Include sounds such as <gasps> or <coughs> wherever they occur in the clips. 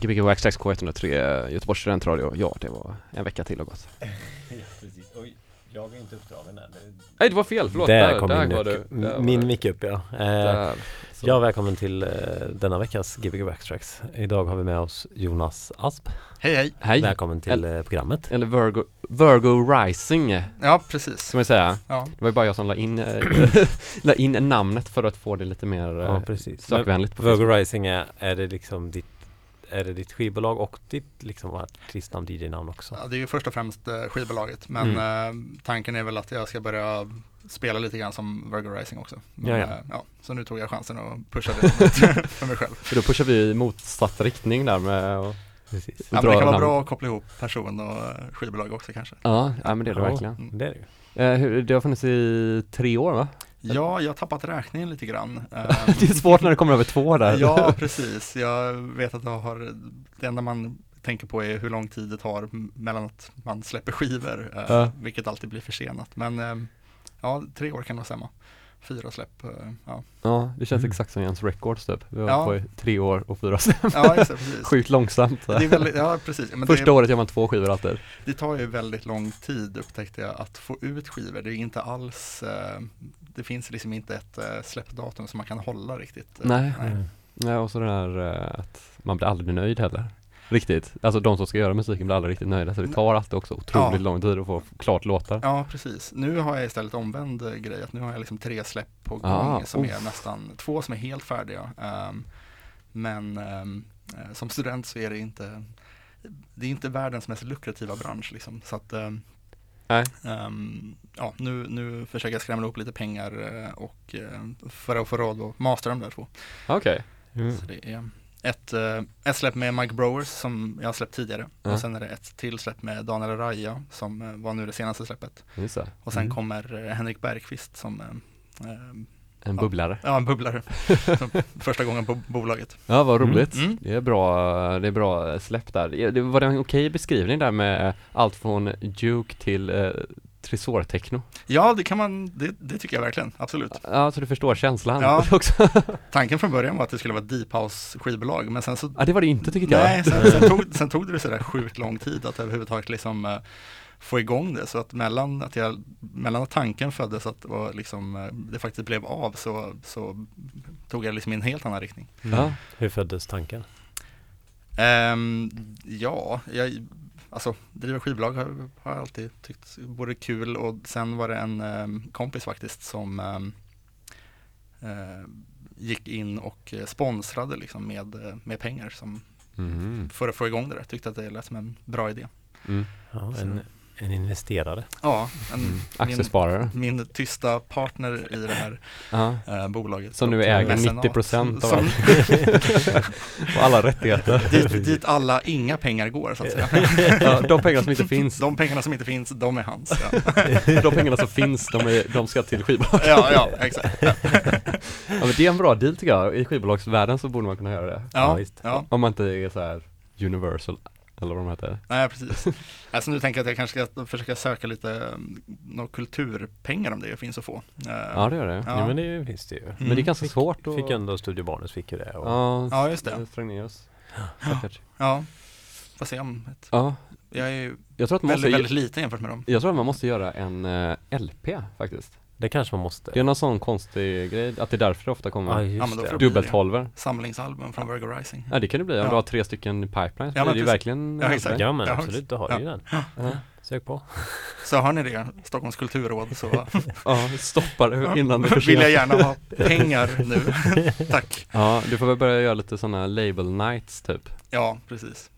Gbg Waxtrax K103 Göteborgs studentradio. Ja, det var en vecka till och gått. <laughs> ja, precis. Oj, jag är inte uppdragen där. Det- Nej, det var fel. Förlåt. Där kom min, var du. Där min mick upp ja. Eh, Där. Ja, välkommen till eh, denna veckas Gbg Backtracks. Idag har vi med oss Jonas Asp. Hej hej! Hej. Välkommen till eh, programmet. Eller Virgo, Virgo Rising, Ja precis. ska man säga. Ja. Det var ju bara jag som la in, eh, <coughs> la in namnet för att få det lite mer Ja, eh, precis. sökvänligt på Virgo. Rising är, är det liksom ditt är det ditt skivbolag och ditt liksom artistnamn, DJ-namn också? ja, det är ju först och främst eh, skivbolaget men Mm. eh, tanken är väl att jag ska börja spela lite grann som Virgo Rising också. Men, Ja, ja. eh, ja, så nu tog jag chansen och pushade det <laughs> <laughs> för mig själv. För då pushar vi i motsatt riktning där med och, Precis. Ja, men det kan vara bra att koppla ihop person och eh, skivbolag också kanske. Ja, ja men det är det Ja. verkligen. Det är det ju. Eh, hur, det har funnits i tre år va? Ja, jag har tappat räkningen lite grann. <laughs> Eh, det är svårt när det kommer över två där. Ja, precis. Jag vet att jag har, det enda man tänker på är hur lång tid det tar mellan att man släpper skivor, eh, Ja. vilket alltid blir försenat. Men eh, ja, tre år kan nog stämma. Fyra släpp, eh, ja. Ja, det känns Mm. exakt som Jens Records typ. Vi har Ja. på tre år och fyra släpp. Ja, just det, precis. <laughs> Sjukt långsamt. Det är väldigt, ja precis. Men Första det, året gör man två skivor alltid. det tar ju väldigt lång tid upptäckte jag att få ut skivor. Det är inte alls, eh, det finns liksom inte ett eh, släppdatum som man kan hålla riktigt. Eh, Nej. Mm. Nej, och så det där eh, att man blir aldrig nöjd heller. Riktigt. Alltså de som ska göra musiken blir aldrig riktigt nöjda så det tar alltid också otroligt Ja. lång tid att få klart låtar. Ja, precis. Nu har jag istället omvänd grej. Att nu har jag liksom tre släpp på gång Ah, som uff. är nästan, två som är helt färdiga. Ehm, men eh, som student så är det inte, det är inte världens mest lukrativa bransch liksom. Så att ehm, Nej. ehm, ja, nu, nu försöker jag skrämma ihop lite pengar eh, och eh, för att få råd att mastera de där två. Okej. Mm. Så det är ett, eh, ett släpp med Mike Browers som jag har släppt tidigare. Ja. Och sen är det ett till släpp med Daniel Raja som var nu det senaste släppet. Och sen Mm. kommer Henrik Bergqvist som En bubblare. Ja, en bubblare. <laughs> Första gången på bolaget. Ja, vad Mm. roligt. Mm. Det är bra, det är bra släpp där. Det- var det en okej beskrivning där med allt från Duke till eh, Tresor-techno. Ja, det kan man, det, det tycker jag verkligen, absolut. Ja, så du förstår känslan Ja. <laughs> också. Tanken från början var att det skulle vara ett deep house skivbolag, men sen så Ja, det var det inte tycker jag. Nej, sen, sen, <laughs> tog, sen tog det sådär sjukt lång tid att överhuvudtaget liksom eh, få igång det. Så att mellan att, jag, mellan att tanken föddes att det, liksom, eh, det faktiskt blev av så, så tog jag liksom i en helt annan riktning. Ja. Hur föddes tanken? Ehm, ja, jag, alltså driva skivbolag har, har jag alltid tyckt både kul och sen var det en ehm, kompis faktiskt som ehm, eh, gick in och sponsrade liksom med, eh, med pengar som, Mhm. för att få igång det där. Tyckte att det lät som en bra idé. Mm. Ja, en, en investerare. Ja, en, Mm. min, Aktiesparare. min tysta partner i det här eh, bolaget. Som nu äger mecenat. 90% av Som- allt. <laughs> Och alla rättigheter. <laughs> dit, dit alla inga pengar går så att säga. <laughs> Ja, de pengar som inte finns, De pengarna som inte finns, de är hans. Ja, de pengarna som finns, de, är, de ska till skivbolag. ja, ja exakt. Ja, Ja men det är en bra deal tycker jag. I skivbolagsvärlden så borde man kunna göra det. ja, ja. Om man inte är så här Universal, eller vad de heter. Nej, precis. <laughs> Alltså nu tänker jag att jag kanske ska försöka söka lite um, några kulturpengar om det finns att få. Eh, Ja det gör det. Ja. Ja, men det finns det ju. Men det är ganska Fick- svårt att... Fick ändå Studiobarnens fick ju det. Och, Ja, Ja, just det. Strängnäs. Säkert. <gasps> ja. Får se om ett, Ja, jag är ju jag tror att man måste, väldigt, väldigt liten jämfört med dem. jag tror att man måste göra en eh, LP faktiskt. Det kanske man måste. Det är någon sån konstig grej, att det är därför det ofta kommer just Ja, men då dubbeltolver. Samlingsalbum från Virgo Rising. Ja det kan det bli, om Ja. du har tre stycken i pipeline så Ja, blir det ju verkligen Ja, en exakt. Ja men Ja, absolut, då har du ju den. Ja. Sök på. Så har ni det, Stockholms kulturråd, så <laughs> Ja, stoppa det innan det vill jag gärna ha pengar nu. <laughs> Tack. Ja, du får väl börja göra lite sådana label nights typ. Ja, precis.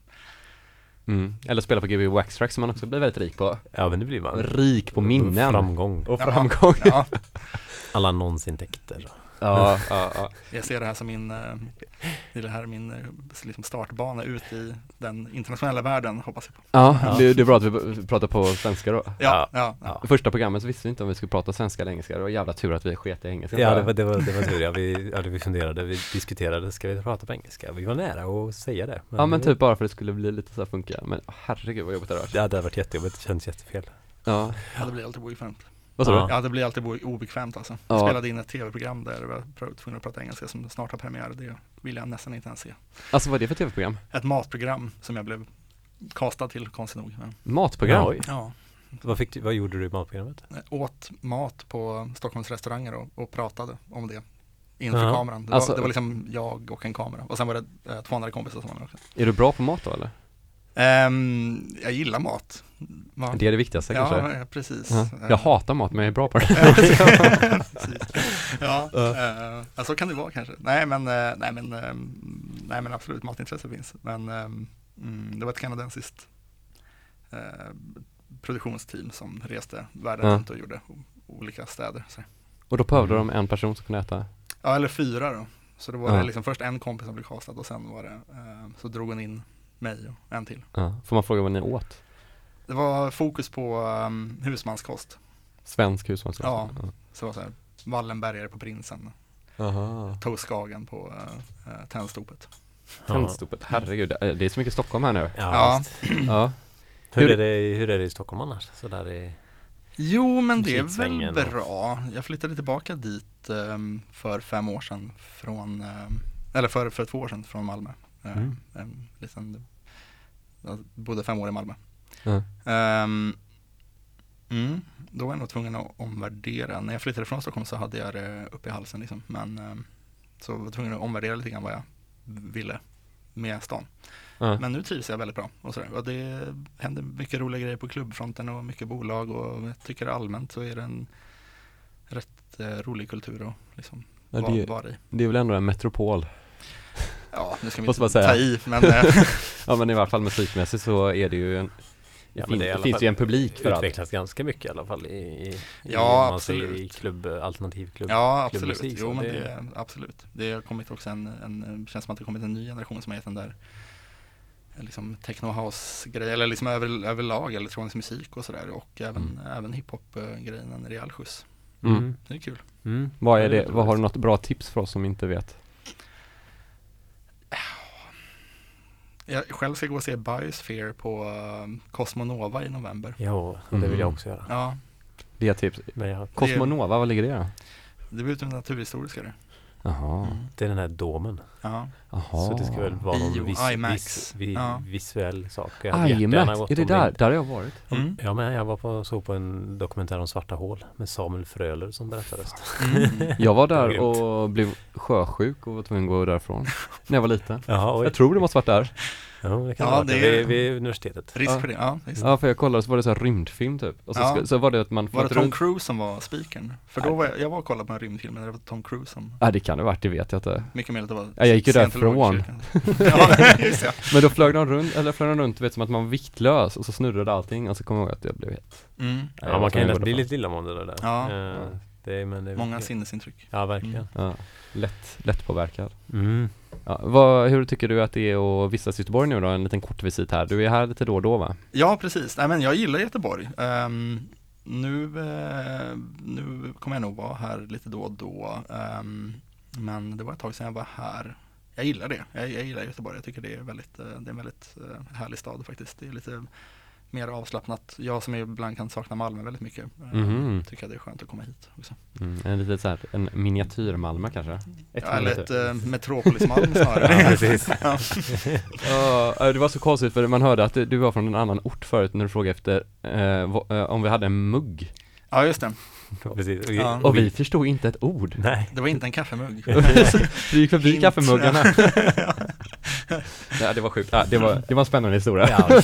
Mm. Eller spela på Gbg Waxtrack som man också blir väldigt rik på. Ja men det blir man. Rik på minnen. Framgång. Och framgång. Ja, <laughs> Alla annonsintäkter. Ja, ja, ja. <laughs> jag ser det här som min, eh, det är det här min eh, liksom startbana ut i den internationella världen, hoppas jag på. ja Ja. det, det är bra att vi pratar på svenska då. Ja, ja, ja. Första programmet så visste vi inte om vi skulle prata svenska eller engelska. Det var jävla tur att vi sket i engelska. Ja det var, det var, det var tur ja. Vi, ja, vi funderade, vi diskuterade, ska vi prata på engelska? Vi var nära att säga det. Ja men typ bara för att det skulle bli lite så här funka. Men herregud vad jobbigt det hade varit. Ja det hade varit jättejobbigt, det känns jättefel. Ja. ja, det blir alltid obekvämt. Vad sa Ja. du? Ja, det blir alltid obekvämt alltså. Ja. Jag spelade in ett tv-program där jag var tvungen att prata engelska som snart har premiär. Det vill jag nästan inte ens se. Alltså vad är det för tv-program? Ett matprogram som jag blev castad till, konstigt nog. Matprogram? Oj. ja, Vad, fick du, vad gjorde du i matprogrammet? jag åt mat på Stockholms restauranger och, och pratade om det inför Ja. kameran. Det, Alltså- var, det var liksom jag och en kamera. Och sen var det eh, två andra kompisar som var med också. Är du bra på mat då eller? Ehm, jag gillar mat. Va? Det är det viktigaste kanske? Ja, precis. Ja. Jag hatar mat men jag är bra på det. <laughs> Ja, eh, ja, så kan det vara kanske. Nej men, eh, nej men, eh, nej men absolut matintresse finns. Men mm, det var ett kanadensiskt eh, produktionsteam som reste världen Ja. runt och gjorde olika städer. Så. Och då behövde de en person som kunde äta? Ja, eller fyra då. Så det var Ja. liksom först en kompis som blev castad och sen var det, så drog hon in mig och en till. Ja. Får man fråga vad ni åt? Det var fokus på um, husmanskost. Svensk husmanskost? Ja. Så det var så här, Wallenbergare på Prinsen, Aha. toastskagen på uh, uh, Tennstopet. Tändstopet, herregud, det det är så mycket Stockholm här nu. Ja, Ja. Hur, är det, hur är det i Stockholm annars? Så där i, Jo, men det är väl bra. Jag flyttade tillbaka dit ehm, för fem år sedan från, ehm, eller för, för två år sedan från Malmö. Ehm, Mm. en liten, jag bodde fem år i Malmö. Ja. Ehm, mm, då var jag nog tvungen att omvärdera. När jag flyttade från Stockholm så hade jag det uppe i halsen liksom. Men ehm, så var jag tvungen att omvärdera lite grann vad jag ville med stan. Ja. Men nu trivs jag väldigt bra och sådär. Och det händer mycket roliga grejer på klubbfronten och mycket bolag och jag tycker allmänt så är det en rätt eh, rolig kultur att liksom Ja, vara, vara i. det är väl ändå en metropol? Ja, nu ska vi inte man ta säga. i, men <laughs> eh, Ja men i alla fall musikmässigt så är det ju en Det, Ja, det är det finns ju en publik för allt. utvecklats ganska mycket i alla fall i, i, Ja, i, man säger i absolut. klubb, alternativ klubb. ja absolut. klubbmusik, Jo, men det- det, absolut. Det har kommit också en, en, känns som att det har kommit en ny generation som har gett den där eh, liksom techno house grej eller liksom över, överlag elektronisk musik och sådär och även, Mm. även hiphop eh, grejen en rejäl skjuts. Mm. Det är kul. Mm. Vad är det, är vad har du något bra tips för oss som inte vet? Jag själv ska gå och se Biosphere på uh, Cosmonova i november. Ja, det vill jag Mm. också göra. Ja, Det är jag, Cosmonova, vad ligger det det blir ut en naturhistorisk är det. Jaha, Mm. det är den här domen. Ja. jaha Så det ska väl vara någon vis, IMAX. vis, vi, Ja. visuell sak. Jag hade jättegärna IMAX, gått är det där? Där har jag varit. Mm. Ja men jag var på, såg på en dokumentär om svarta hål med Samuel Fröler som berättade. Mm. Jag var där och blev sjösjuk och var tvungen att gå därifrån När jag var liten Jaha. Jag tror det måste varit där Ja, det kan Ja, ja, vara det är- vid, vid universitetet. Risk Ja. för det, ja. Visst. Ja för jag kollade så var det så här rymdfilm typ Och så, Ja. så var det att man Var det Tom runt Cruise som var speakern? För då var jag, jag var och kollade på en rymdfilm men det var Tom Cruise som Ja det kan det ha varit, det vet jag inte mycket möjligt att det var Ja, jag gick ju scientologkyrkan. <laughs> ja, <laughs> just det. Men då flög de runt, eller flög de runt, du vet som att man var viktlös och så snurrade allting och så kommer jag ihåg att jag blev helt Mm. Ja, var man kan ju lätt bli därifrån. lite illamående där. Ja. Eh, det, är- men det är Många mycket- sinnesintryck. Ja, verkligen. Ja, lätt, lätt påverkad Mm ja, vad, Hur tycker du att det är att vistas i Göteborg nu då? En liten kort visit här, du är här lite då och då va? Ja, precis. Nej, men jag gillar Göteborg. Um, nu, uh, nu kommer jag nog vara här lite då och då. Um, men det var ett tag sedan jag var här. Jag gillar det. Jag, jag gillar Göteborg. Jag tycker det är, väldigt, eh, det är en väldigt eh, härlig stad faktiskt. Det är lite mer avslappnat. Jag som ibland kan sakna Malmö väldigt mycket. Mhm. Tycker att det är skönt att komma hit också. Mm, en lite så här, en miniatyr Malmö kanske? Ett Ja, eller ett eh, Metropolis Malmö <laughs> snarare. Ja, precis. <laughs> ja. Det var så konstigt för man hörde att du var från en annan ort förut när du frågade efter eh, eh, om vi hade en mugg ja, just det. precis. <laughs> Och, Ja. Och vi förstod inte ett ord Nej. Det var inte en kaffemugg. Vi gick förbi Hint. kaffemuggarna Ja det var sjukt, ja, det, var, det var en spännande historia Ja.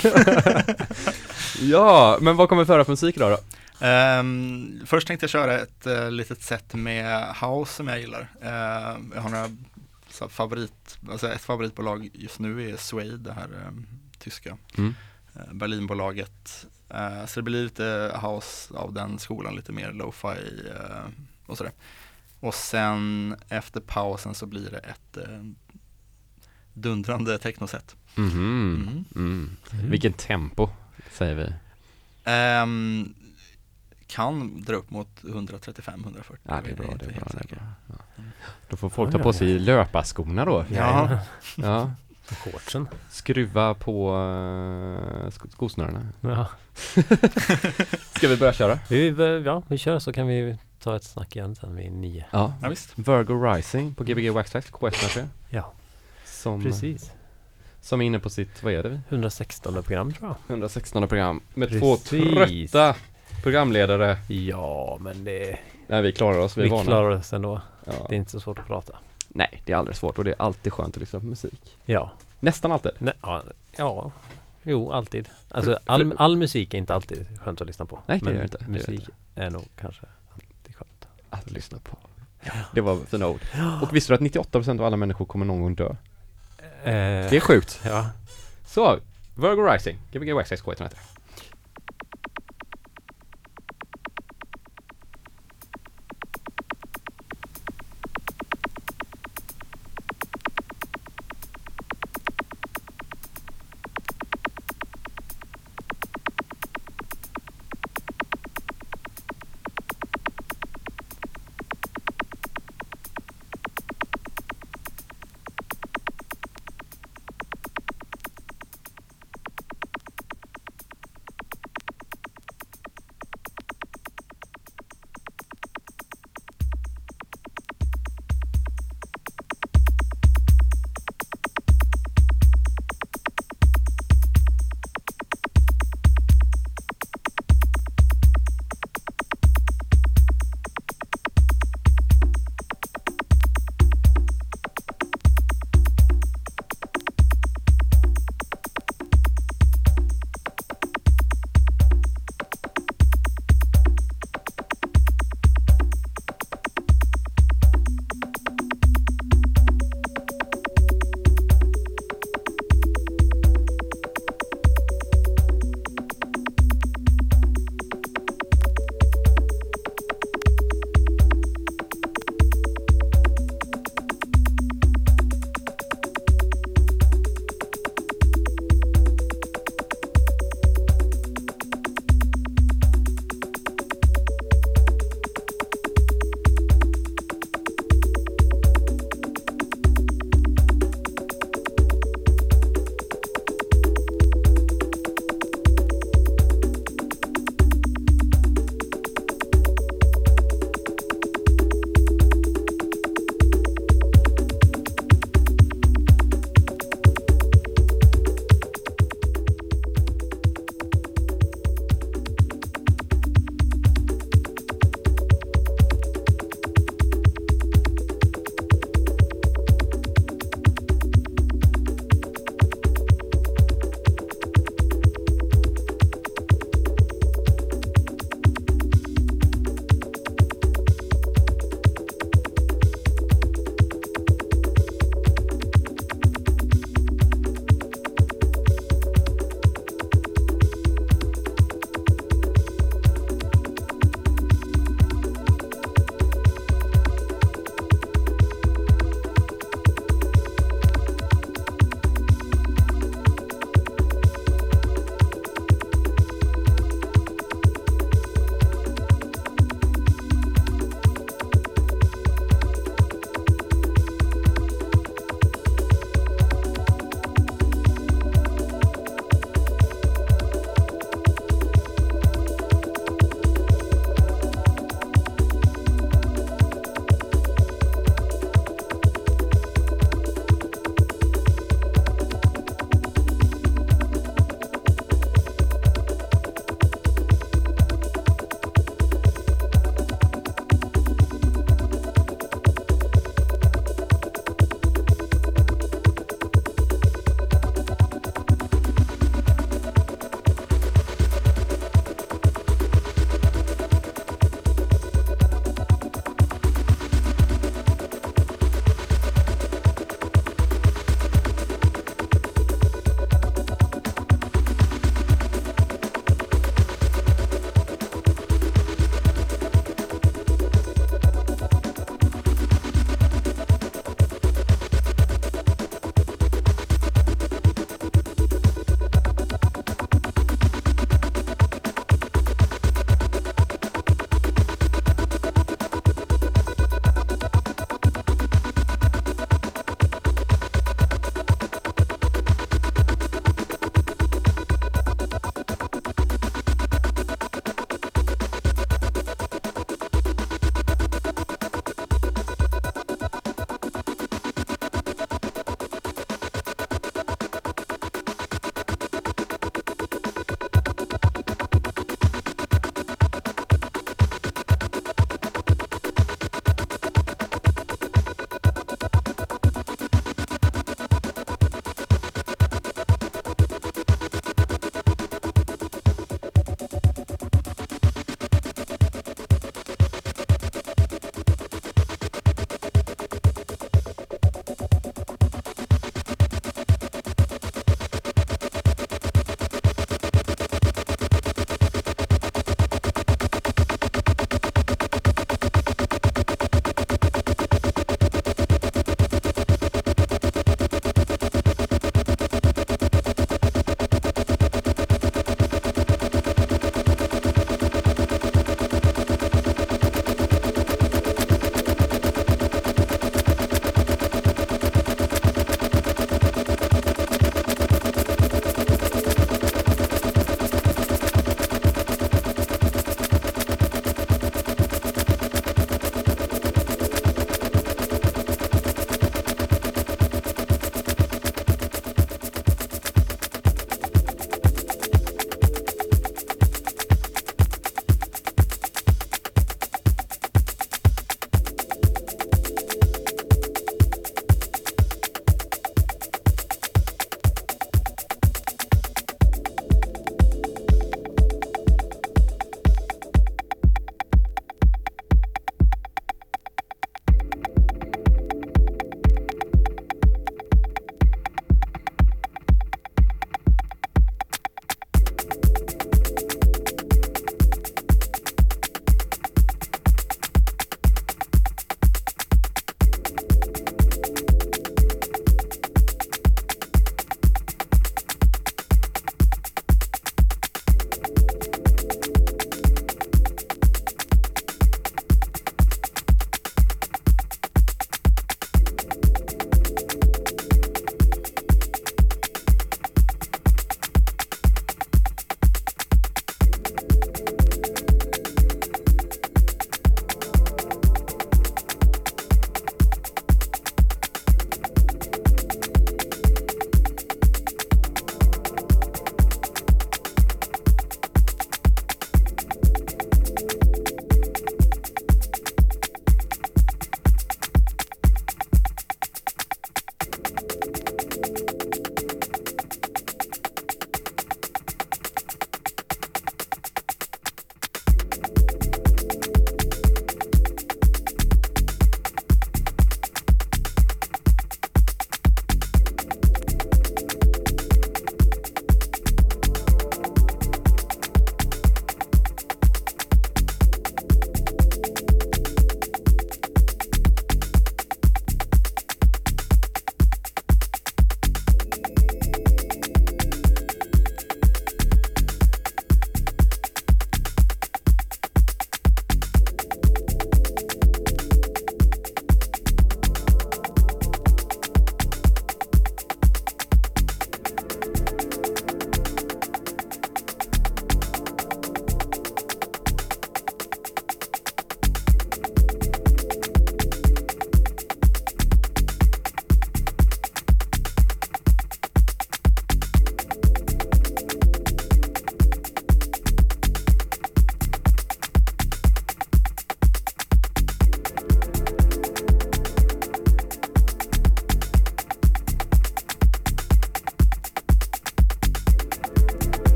Ja, men vad kommer vi föra för musik idag då? Ehm, först tänkte jag köra ett uh, litet set med house som jag gillar. Ehm, jag har några så favorit, alltså ett favoritbolag just nu är Suede, det här ehm, tyska Mm. eh, Berlinbolaget. Eh, så det blir lite house av den skolan, lite mer lo-fi eh, och sådär. Och sen efter pausen så blir det ett dundrande technoset. Mm. mm. Mm. Vilket tempo, säger vi Ehm, kan dra upp mot 135-140. Ja det är bra, det är bra, det är bra. Ja. Då får folk ta på sig löparskorna då Ja, Ja, Shortsen. skruva på uh, sk- skosnörena. Ja. <laughs> Ska vi börja köra? Vi, ja, vi kör så kan vi ta ett snack igen sen vid nio. Ja. Ja, visst. Virgo Rising på Gbg Waxtrax, K103. Ja, Som, precis. Som är inne på sitt, vad är det? 116 program tror jag. 116 program med Precis. två trötta programledare. Ja, men det... Nej, vi klarar oss, vi är Vi vana. klarar oss ändå. Ja. Det är inte så svårt att prata. Nej, det är aldrig svårt och det är alltid skönt att lyssna på musik. Ja. Nästan alltid. Nej, ja, ja. Jo, alltid. Alltså all, all musik är inte alltid skönt att lyssna på. Nej, det är inte. Det är det musik är nog kanske alltid skönt. Att lyssna på. Det var fina ord. Och visste du att 98% av alla människor kommer någon gång dö? Eh, Det är sjukt. ja. Så, Virgo Rising, Gbg Waxtrax K103.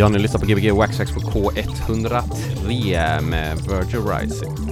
Ja, ni lyssnar på Gbg Waxax på K103 med Virgil Rising.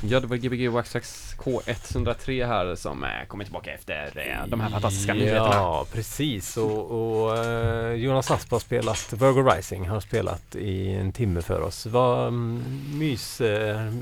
Ja, det var Gbg Waxtrax K103 här som eh, kommer tillbaka efter eh, de här fantastiska nyheterna. Ja, precis. Och, och eh, Jonas Asp har spelat Virgo Rising, har spelat i en timme för oss. Det var mm, mys,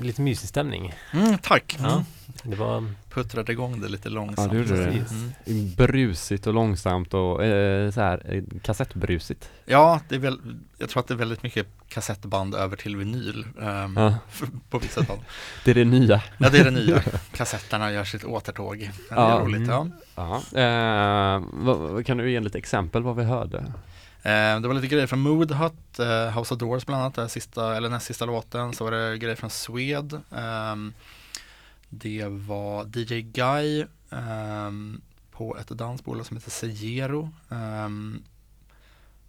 lite mysig stämning. Mm, tack! Ja. Mm. Det var Puttrade igång det lite långsamt. Ja, det gjorde det. Precis. Mm. Brusigt och långsamt och eh, så här eh, kassettbrusigt. Ja, det är väl, jag tror att det är väldigt mycket kassettband över till vinyl ehm, Ja, <laughs> på vissa band. <laughs> det är det nya. Ja, det är det nya. <laughs> Kassetterna gör sitt återtåg. Det är Ja. roligt. Ja. Ja. Eh, vad, kan du ge lite exempel vad vi hörde? Eh, det var lite grejer från Mood Hut, eh, House of Doors bland annat, den sista, eller näst sista låten. Så var det grejer från Swed. ehm, det var DJ Guy ehm, på ett dansbolag som heter Segero. Um,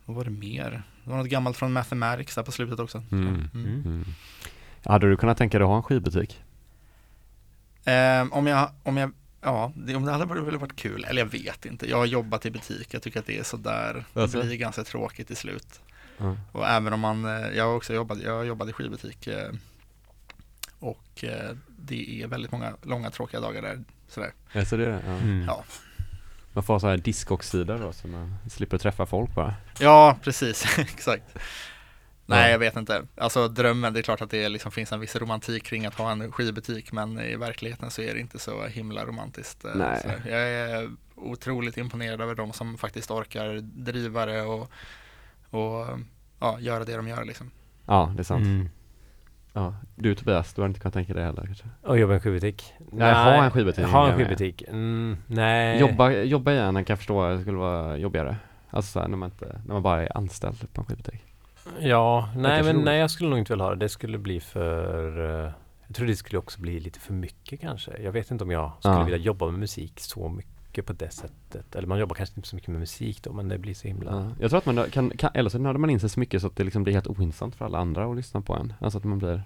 vad var det mer? Det var något gammalt från Mathematics där på slutet också. Mm. Mm. Mm. Hade du kunnat tänka dig att ha en skivbutik? Ehm, om jag, om jag, ja, det, om det hade väl varit kul, eller jag vet inte. Jag har jobbat i butik, jag tycker att det är sådär, det Alltså? blir ganska tråkigt till slut. Ja. Och även om man, eh, jag har också jobbat, jag har jobbat i skivbutik eh, och eh, det är väldigt många långa tråkiga dagar där. Sådär. Ja, så det är det? Ja. Mm. Ja. Man får ha så här diskoxsidor då så man slipper träffa folk bara. Ja, precis, <laughs> exakt. Nej, Ja. jag vet inte. Alltså drömmen, det är klart att det liksom finns en viss romantik kring att ha en skivbutik, men i verkligheten så är det inte så himla romantiskt. eh, Nej. sådär. Jag är otroligt imponerad över de som faktiskt orkar driva det och, och ja, göra det de gör liksom. Ja, det är sant. Mm. Ja. Du Tobias, du har inte kunnat tänka dig heller kanske? Och jobba i en skivbutik? Nej, ha en skivbutik, Ha en skivbutik? Mm, nej. Jobba, jobba igen kan jag förstå det skulle vara jobbigare. Alltså när man inte, när man bara är anställd på en skivbutik. Ja, nej men roligt. nej jag skulle nog inte vilja ha det. Det skulle bli för eh, Jag tror det skulle också bli lite för mycket kanske. Jag vet inte om jag skulle Ja. vilja jobba med musik så mycket på det sättet. Eller man jobbar kanske inte så mycket med musik då men det blir så himla Ja. Jag tror att man kan, kan eller så nördar man in sig så mycket så att det liksom blir helt ointressant för alla andra att lyssna på en. Alltså att man blir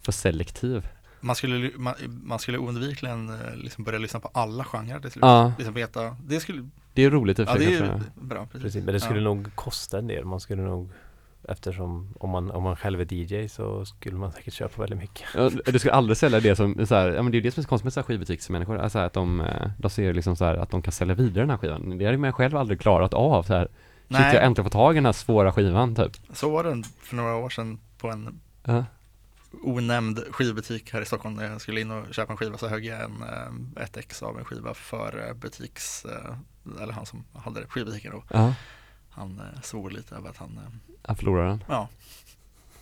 för selektiv. Man skulle, man, man skulle oundvikligen eh, liksom börja lyssna på alla genrer till slut. Ja, Liksom veta, det skulle, det är roligt i och för sig det är bra. Precis. Precis, men det skulle Ja. nog kosta en del. Man skulle nog Eftersom om man, om man själv är DJ så skulle man säkert köpa väldigt mycket. Ja, du ska aldrig sälja det som så här, ja men det är ju det som är så konstigt med så här skivbutiksmänniskor, alltså att de, eh, de ser liksom så här att de kan sälja vidare den här skivan. Det hade man själv aldrig klarat av så här. Shit, jag äntligen fått tag i den här svåra skivan typ. så var det för några år sedan på en Ja. onämnd skivbutik här i Stockholm när jag skulle in och köpa en skiva så högg jag en, eh, ett ex av en skiva för eh, butiks, eller han som hade skivbutiken då. Ja, Han eh, svor lite över att han, eh, han förlorade den. ja,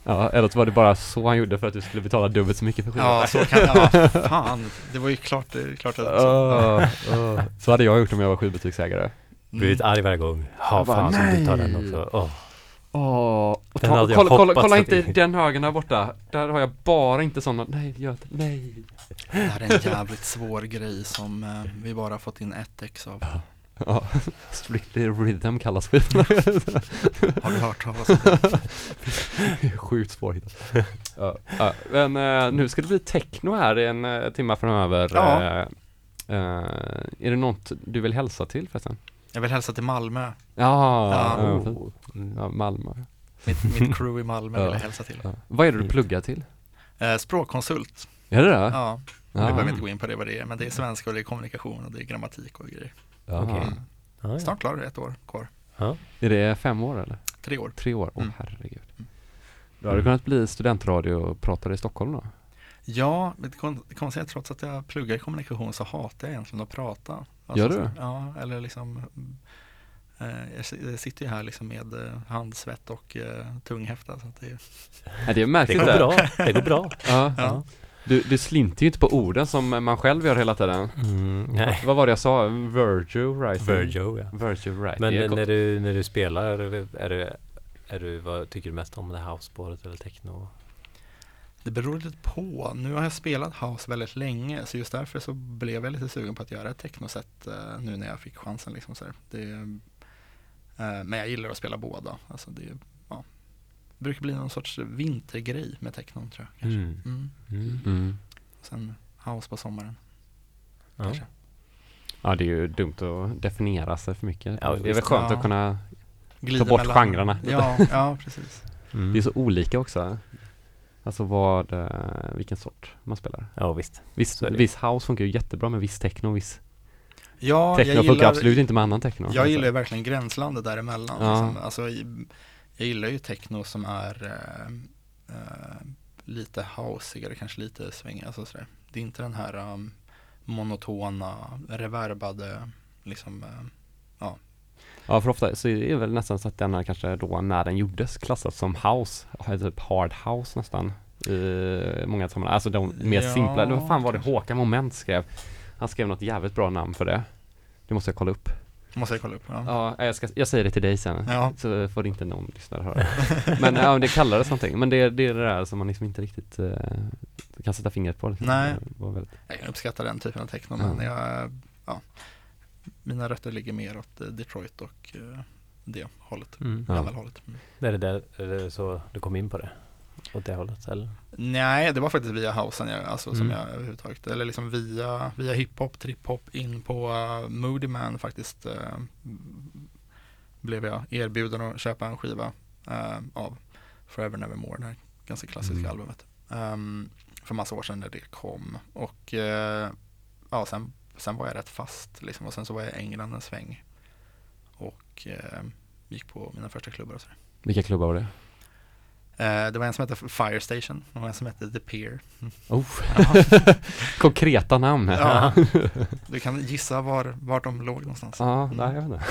Ja, eller så var det bara så han gjorde för att du skulle betala dubbelt så mycket för skivan. ja så kan, ja, <laughs> fan, det var ju klart, det är klart att Åh, åh. Så hade jag gjort om jag var skivbutiksägare. Blivit arg varje gång. Ha fan som du tar den också. Åh. Åh, Den ta, hade jag kolla, kolla, kolla inte det- den högen där borta. Där har jag bara inte sådana, nej, gör inte, nej. Det här är en jävligt svår grej som eh, vi bara fått in ett ex av. Ja, <laughs> Strictly Rhythm kallas skivan. <laughs> Har du hört talas om det? <laughs> Sjukt svårhittat. ja, ja, men eh, nu ska det bli techno här i en uh, timme framöver. Ja. Eh, eh, är det något du vill hälsa till förresten? Jag vill hälsa till Malmö, Ja, Ja. Oh. Mm. ja Malmö. mitt, mitt crew i Malmö Ja. vill jag hälsa till. Ja. Vad är det du pluggar till? Eh, språkkonsult, Är det det? ja, vi Ja. behöver inte gå in på det vad det är, men det är svenska och det är kommunikation och det är grammatik och grejer. Okej. Mm. Ja, ja. Snart klar, ett år kvar. Är det fem år eller? Tre år. Tre år? Åh Mm. herregud. Mm. Du hade kunnat bli studentradio och pratare i Stockholm då? Ja, det kon- det konstiga är trots att jag pluggar i kommunikation så hatar jag egentligen att prata. Alltså, Gör du? Ja, eller liksom eh, jag si- jag sitter ju här liksom med eh, handsvett och eh, tunghäfta så att det är, Nej, det märks Det inte. går bra. Det går bra. Ja. Ja. Du, du slinter ju inte på orden som man själv gör hela tiden. Mm, nej. Vad var det jag sa? Virgil Rising? Virgio ja. Virgil Right. Men är när du, när du spelar, är du, är du, är du, vad tycker du mest om? Det housespåret eller techno? det beror lite på. Nu har jag spelat house väldigt länge så just därför så blev jag lite sugen på att göra ett technoset eh, nu när jag fick chansen. Liksom, så här. det, eh, men jag gillar att spela båda. Alltså, det brukar bli någon sorts vintergrej med technon tror jag. Kanske. Mm. Mm. Mm. Mm. Sen house på sommaren. Ja. Kanske. Ja, det är ju dumt att definiera sig för mycket. Ja, det är väl skönt Ja. att kunna, Glider bort mellan- genrerna. Ja, ja precis. Mm. det är så olika också. Alltså vad, eh, vilken sort man spelar. Ja visst. Viss, viss house funkar ju jättebra med viss techno, viss Ja, techno jag funkar gillar, absolut inte med annan techno. jag gillar ju verkligen gränslandet däremellan. Ja. Liksom. Alltså, jag gillar ju techno som är eh, eh, lite houseigare, kanske lite svängigare. Alltså sådär. Det är inte den här um, monotona, reverbade, liksom, eh, Ja, för ofta så är det väl nästan så att den här kanske då när den gjordes klassas som house, typ hard house nästan. I många sammanhang, alltså de mer Ja, simpla, vad fan var det. Håkan Moment skrev? Han skrev något jävligt bra namn för det. Det måste jag kolla upp. Måste jag kolla upp. Ja. Ja, jag, ska, jag säger det till dig sen. Ja. Så får inte någon lyssnare höra. <laughs> Men ja, det kallades någonting. Men det, det är det där som man liksom inte riktigt eh, kan sätta fingret på. Liksom. Nej. Väldigt, Jag kan uppskatta den typen av techno, Ja. men jag, ja, mina rötter ligger mer åt eh, Detroit och eh, det hållet. Mm. Ja. Gammelhållet. Mm. Är det där, är det så du kom in på det? Åt det hållet eller? Nej, det var faktiskt via housen jag, alltså, som Mm. jag överhuvudtaget, eller liksom via, via hiphop, trip-hop in på uh, Moody Man faktiskt uh, blev jag erbjuden att köpa en skiva eh, av Forever Nevermore, det här ganska klassiska Mm. albumet. Um, för massa år sedan när det kom och eh, ja, sen, sen var jag rätt fast liksom och sen så var jag i England en sväng och gick på mina första klubbar och så. vilka klubbar var det? Eh, det var en som hette Fire Station och en som hette The Pier. Oh, <laughs> konkreta namn. Ja. <laughs> Du kan gissa var, var de låg någonstans. Ja, Mm. nej jag vet inte.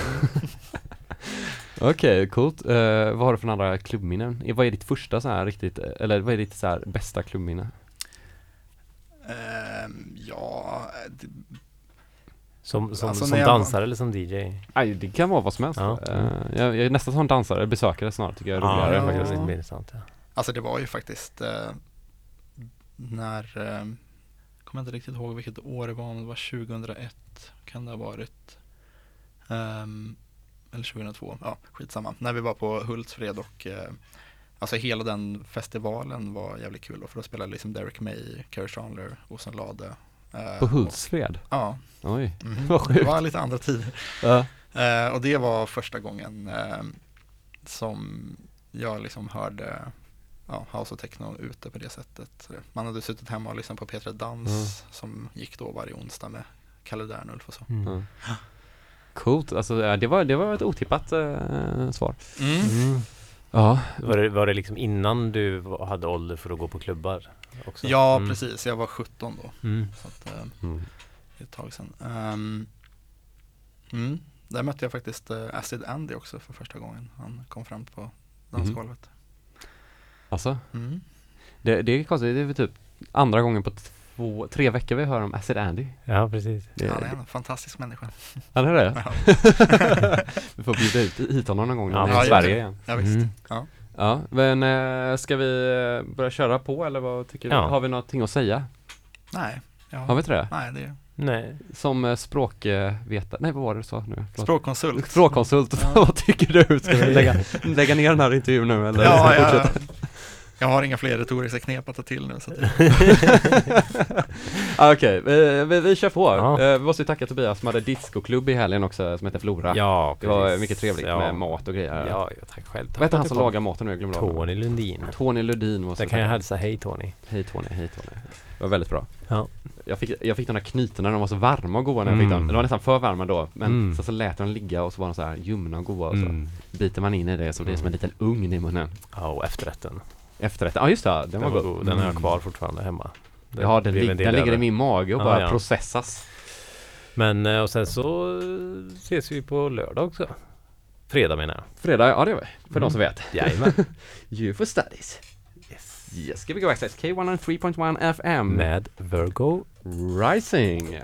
Okej, coolt. Eh, vad har du för andra klubbminnen? Vad är ditt första så här riktigt, eller vad är ditt så här bästa klubbminne? Ehm, ja, Som, som, Alltså, som dansare eller som DJ? Nej, det kan vara vad som helst. Ja. Eh, jag, jag är nästan som dansare, besökare snarare tycker jag är roligare ja, faktiskt. mer intressant. Ja. alltså det var ju faktiskt eh, när, eh, kommer inte riktigt ihåg vilket år det var, om det var 2001 kan det ha varit. Ehm, eller 2002, ja skitsamma. När vi var på Hultsfred och eh, Alltså hela den festivalen var jävligt kul då, för då spelade liksom Derek May, Kerry Chandler, Osen Lade. Eh, På och- Hultsfred? Ja, Oj. mhm. Vad sjukt. det var lite andra tider. Ja. Eh, och det var första gången eh, som jag liksom hörde ja, house och techno ute på det sättet. Man hade suttit hemma och lyssnat på Petra Dans Mm. som gick då varje onsdag med Kalle Dernulf och så. Mm. Coolt, alltså det var, det var ett otippat eh, svar. Mm. Ja, Var, det, var det liksom innan du hade ålder för att gå på klubbar? Också? Ja, Mm. precis. Jag var 17 då. Mm. Så att, eh, mm. ett tag sedan. Ehm, mm. Där mötte jag faktiskt eh, Acid Andy också för första gången. Han kom fram på dansgolvet. alltså Mm. det, det är konstigt, det är typ andra gången på två, tre veckor vi hör om Acid Andy. Ja, precis. Det, Han är en fantastisk människa. <laughs> Han är det? Ja. <laughs> vi får bjuda ut hit honom någon gång när Ja, är i ja, Sverige igen. Ja, visst. Mm. Ja. Ja, men eh, ska vi eh, börja köra på eller vad tycker du? Ja. Har vi någonting att säga? Nej, ja. Har vi inte det? Nej, det är Nej. Som eh, språkvetare, nej vad var det du sa nu? Förlåt. språkkonsult. Språkkonsult, Ja. <laughs> vad tycker du? Ska vi lägga, lägga ner den här intervjun nu eller? ska Ja, vi jag, har inga fler retoriska knep att ta till nu. Så att, <laughs> Ah, Okej, vi, vi, vi kör på. Ja. Eh, vi måste ju tacka Tobias som hade discoklubb i helgen också som heter Flora. Ja, det var precis. mycket trevligt ja. med mat och grejer. Ja, tack själv. Tack Vad heter för han som lagar maten nu? Jag glömde. Tony Lundin. Tony Ludin måste Där kan jag hälsa hej Tony. Hej Tony, hej Tony. Det var väldigt bra. Ja. Jag fick, jag fick de där knytorna, de var så varma och goda när jag fick Mm. dem. De var nästan för varma då, men Mm. så, så lät de ligga och så var de så här ljumna och goda och så Mm. biter man in i det så det är som en Mm. liten ugn i munnen. Ja, och efterrätten. Efterrätten, ja just det, den, Den var var god. god. Den har jag Mm. kvar fortfarande hemma. Ja, den, blev lig- en del den ligger i min mage och Ja, bara ja. processas. Men eh, och sen så eh, ses vi på lördag också. Fredag menar jag. Fredag, ja det gör vi, för Mm. de som vet. Jajamän. <laughs> UFO Studies. yes. Yes, ska vi gå access K103.1 FM. Med Virgo. Rising.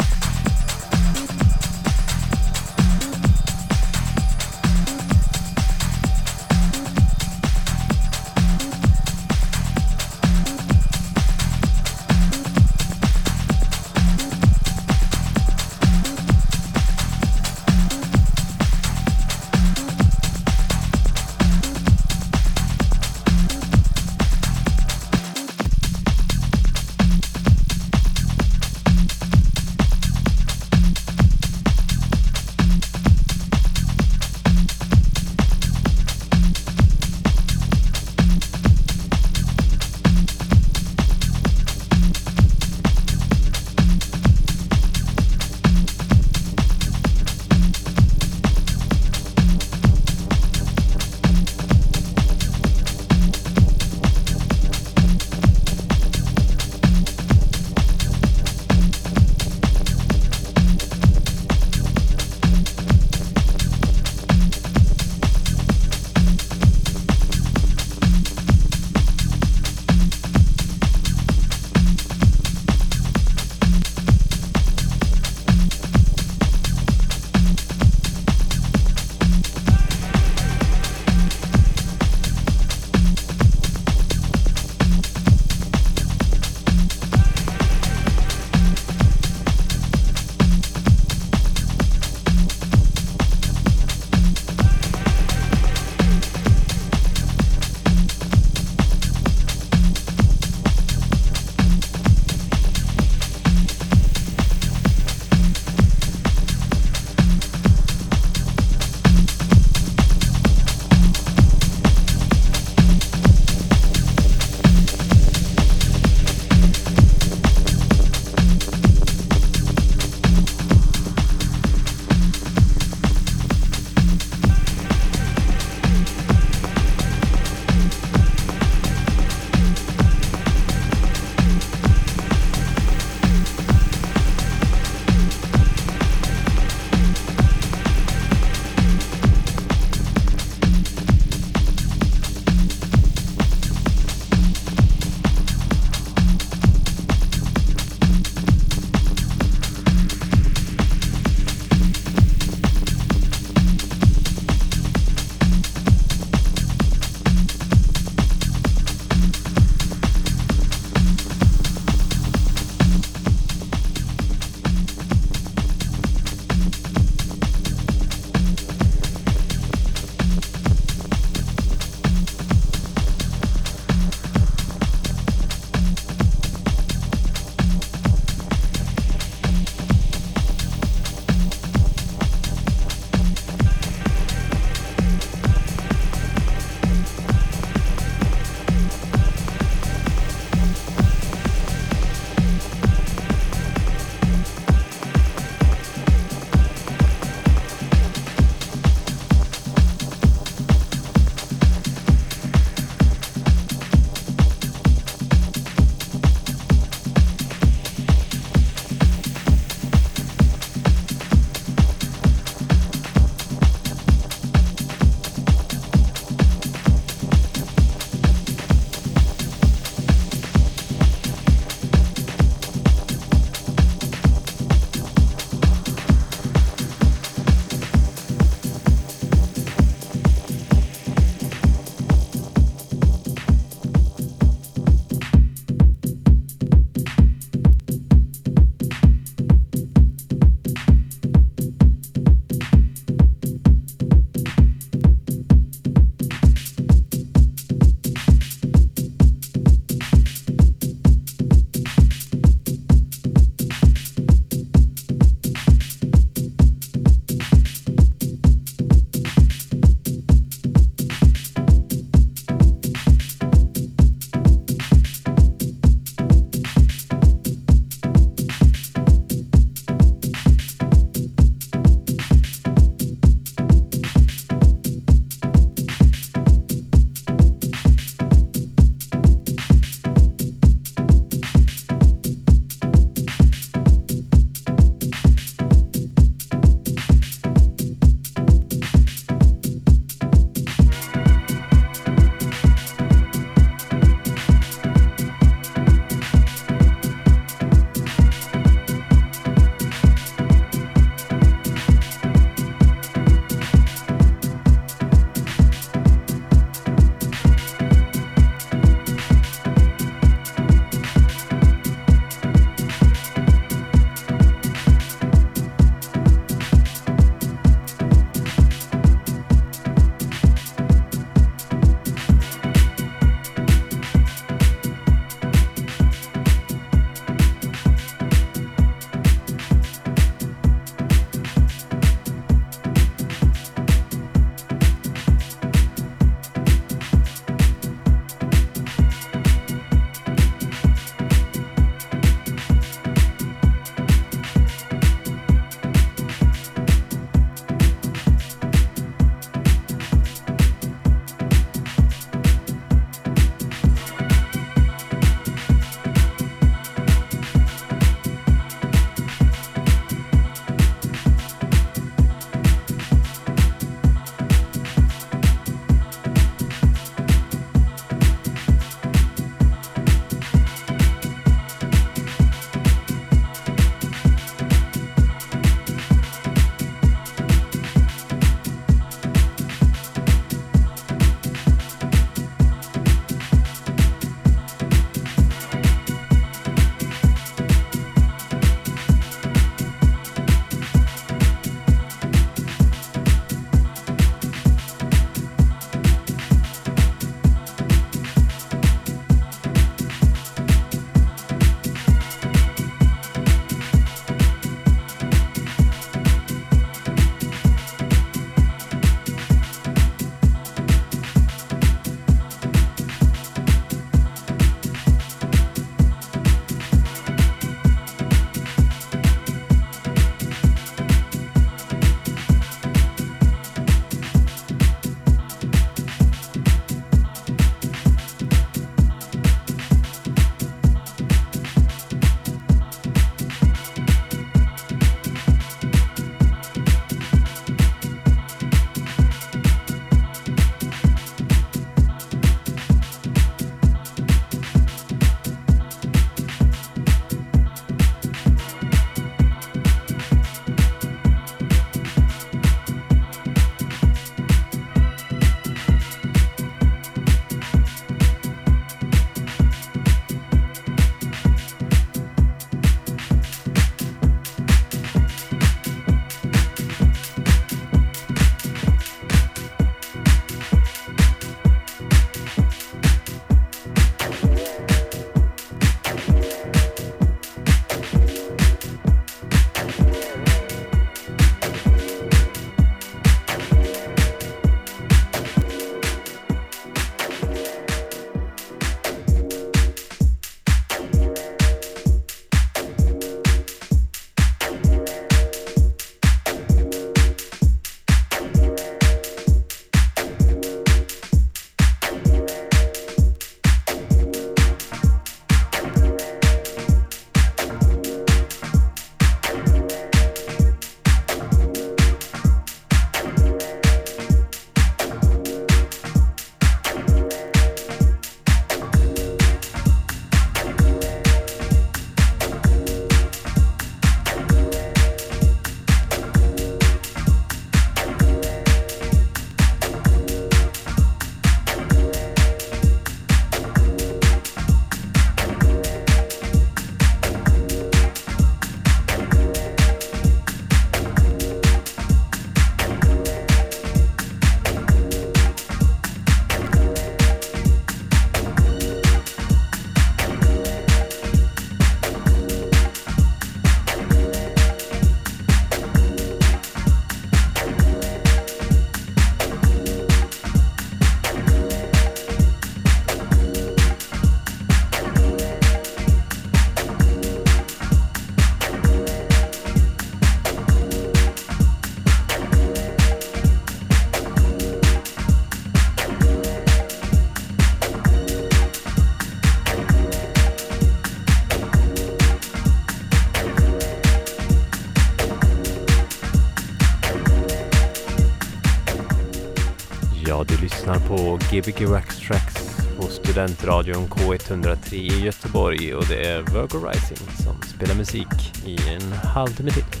På Gbg Rax Tracks på Studentradion K103 i Göteborg och det är Virgo Rising som spelar musik i en halvtimme till.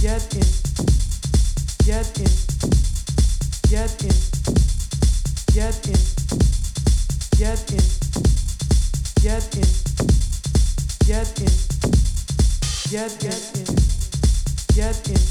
Get in.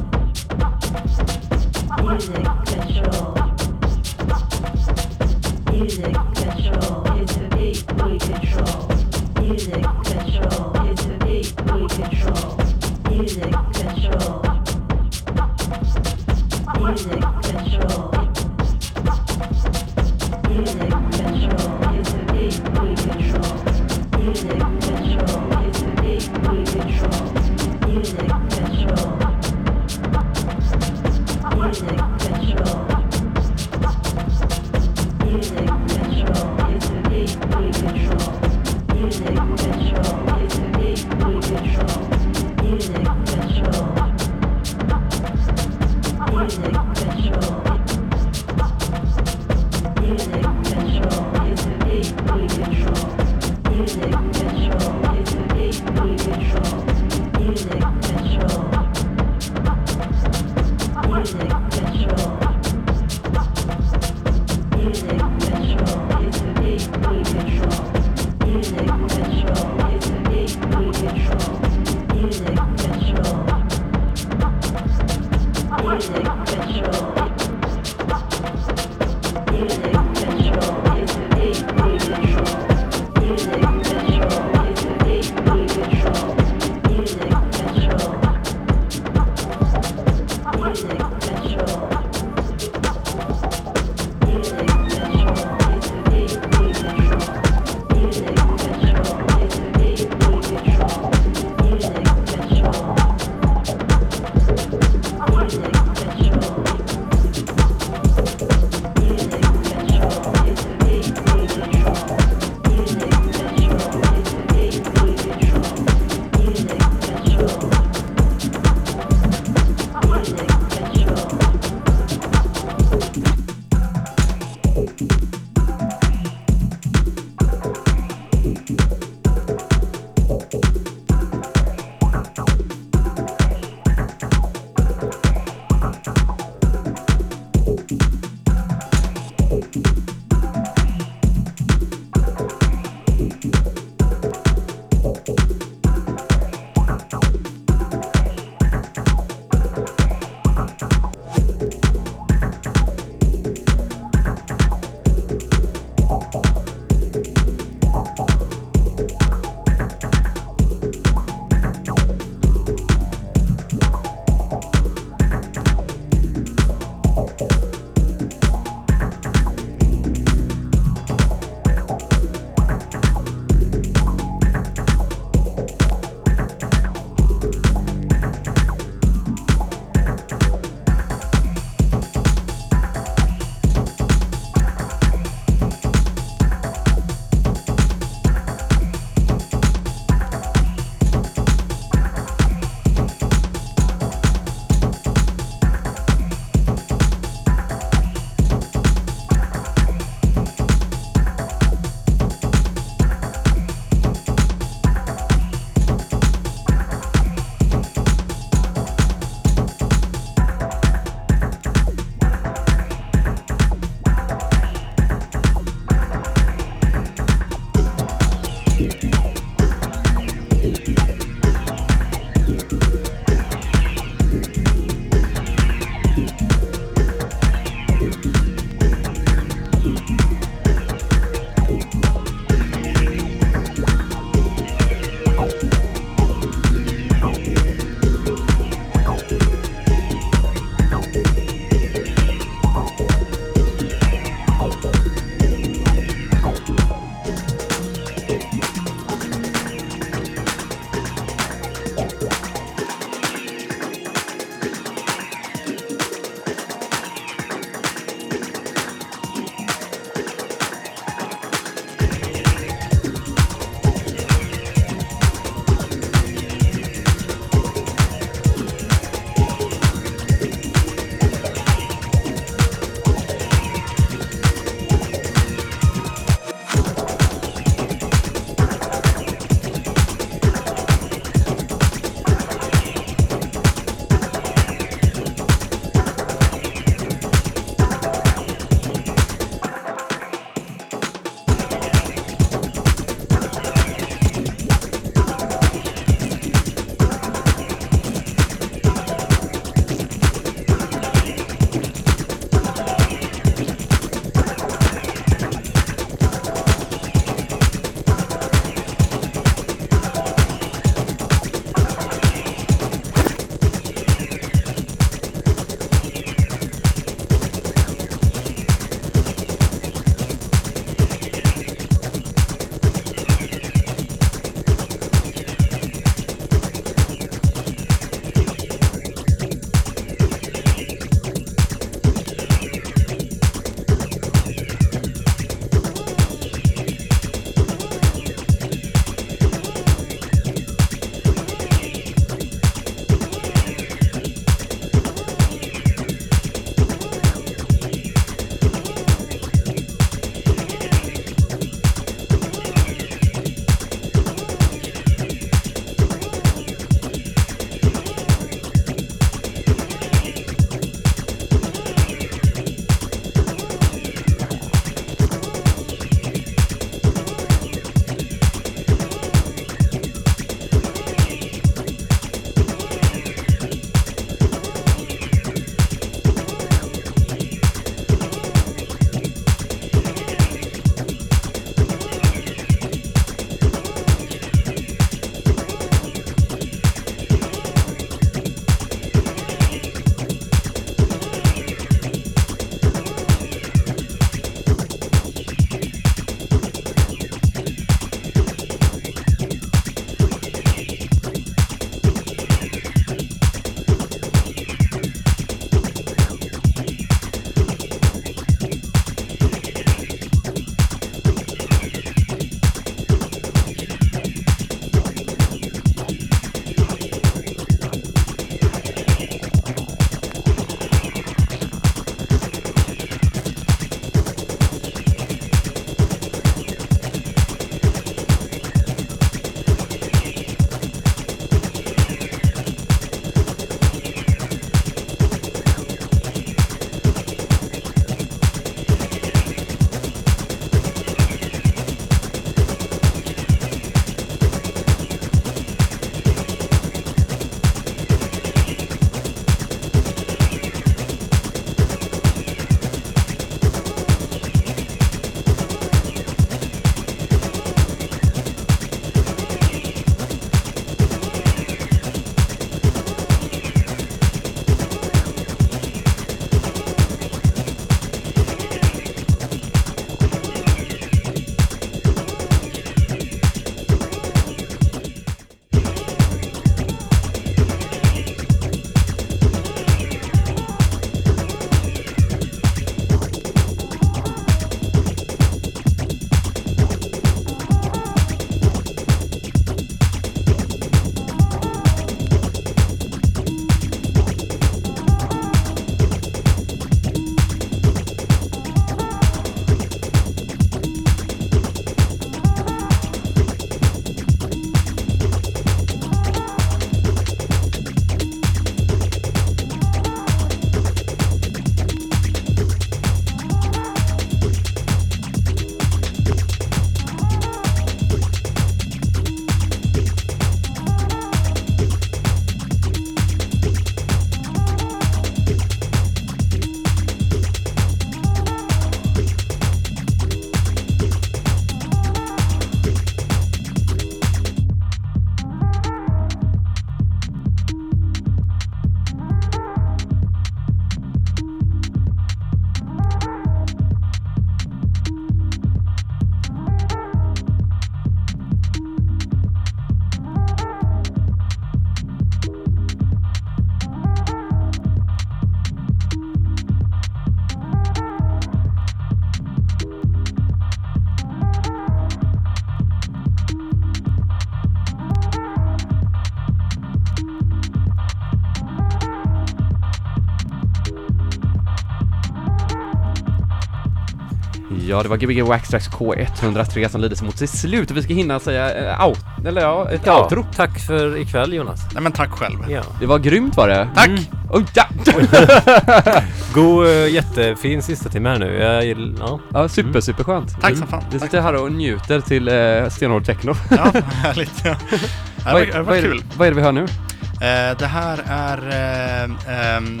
Ja, det var Gbg Waxtrax K103 som lider sig mot sitt slut och vi ska hinna säga uh, out, eller ja, ett Ja, outro. tack för ikväll Jonas. Nej men tack själv. Ja. Det var grymt var det. Tack! Mm. Oj, ja. <laughs> God, eh, jättefin sista timme här nu. Jag, gill- ja. ja, super, super skönt. Tack som fan. Vi Tack. sitter här och njuter till uh, stenhård techno. Ja, <laughs> härligt. Ja. Det <laughs> var, det var vad, är, kul. vad är det vi hör nu? Eh, det här är, eh, ehm,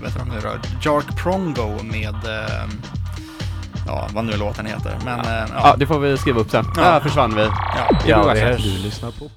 vad heter de nu då? Jark Prongo med, eh, ja vad nu låten heter. Men, eh, Ja, ja. det får vi skriva upp sen. Ja. Där försvann vi. ja. Ja, det hörs. Du lyssnar på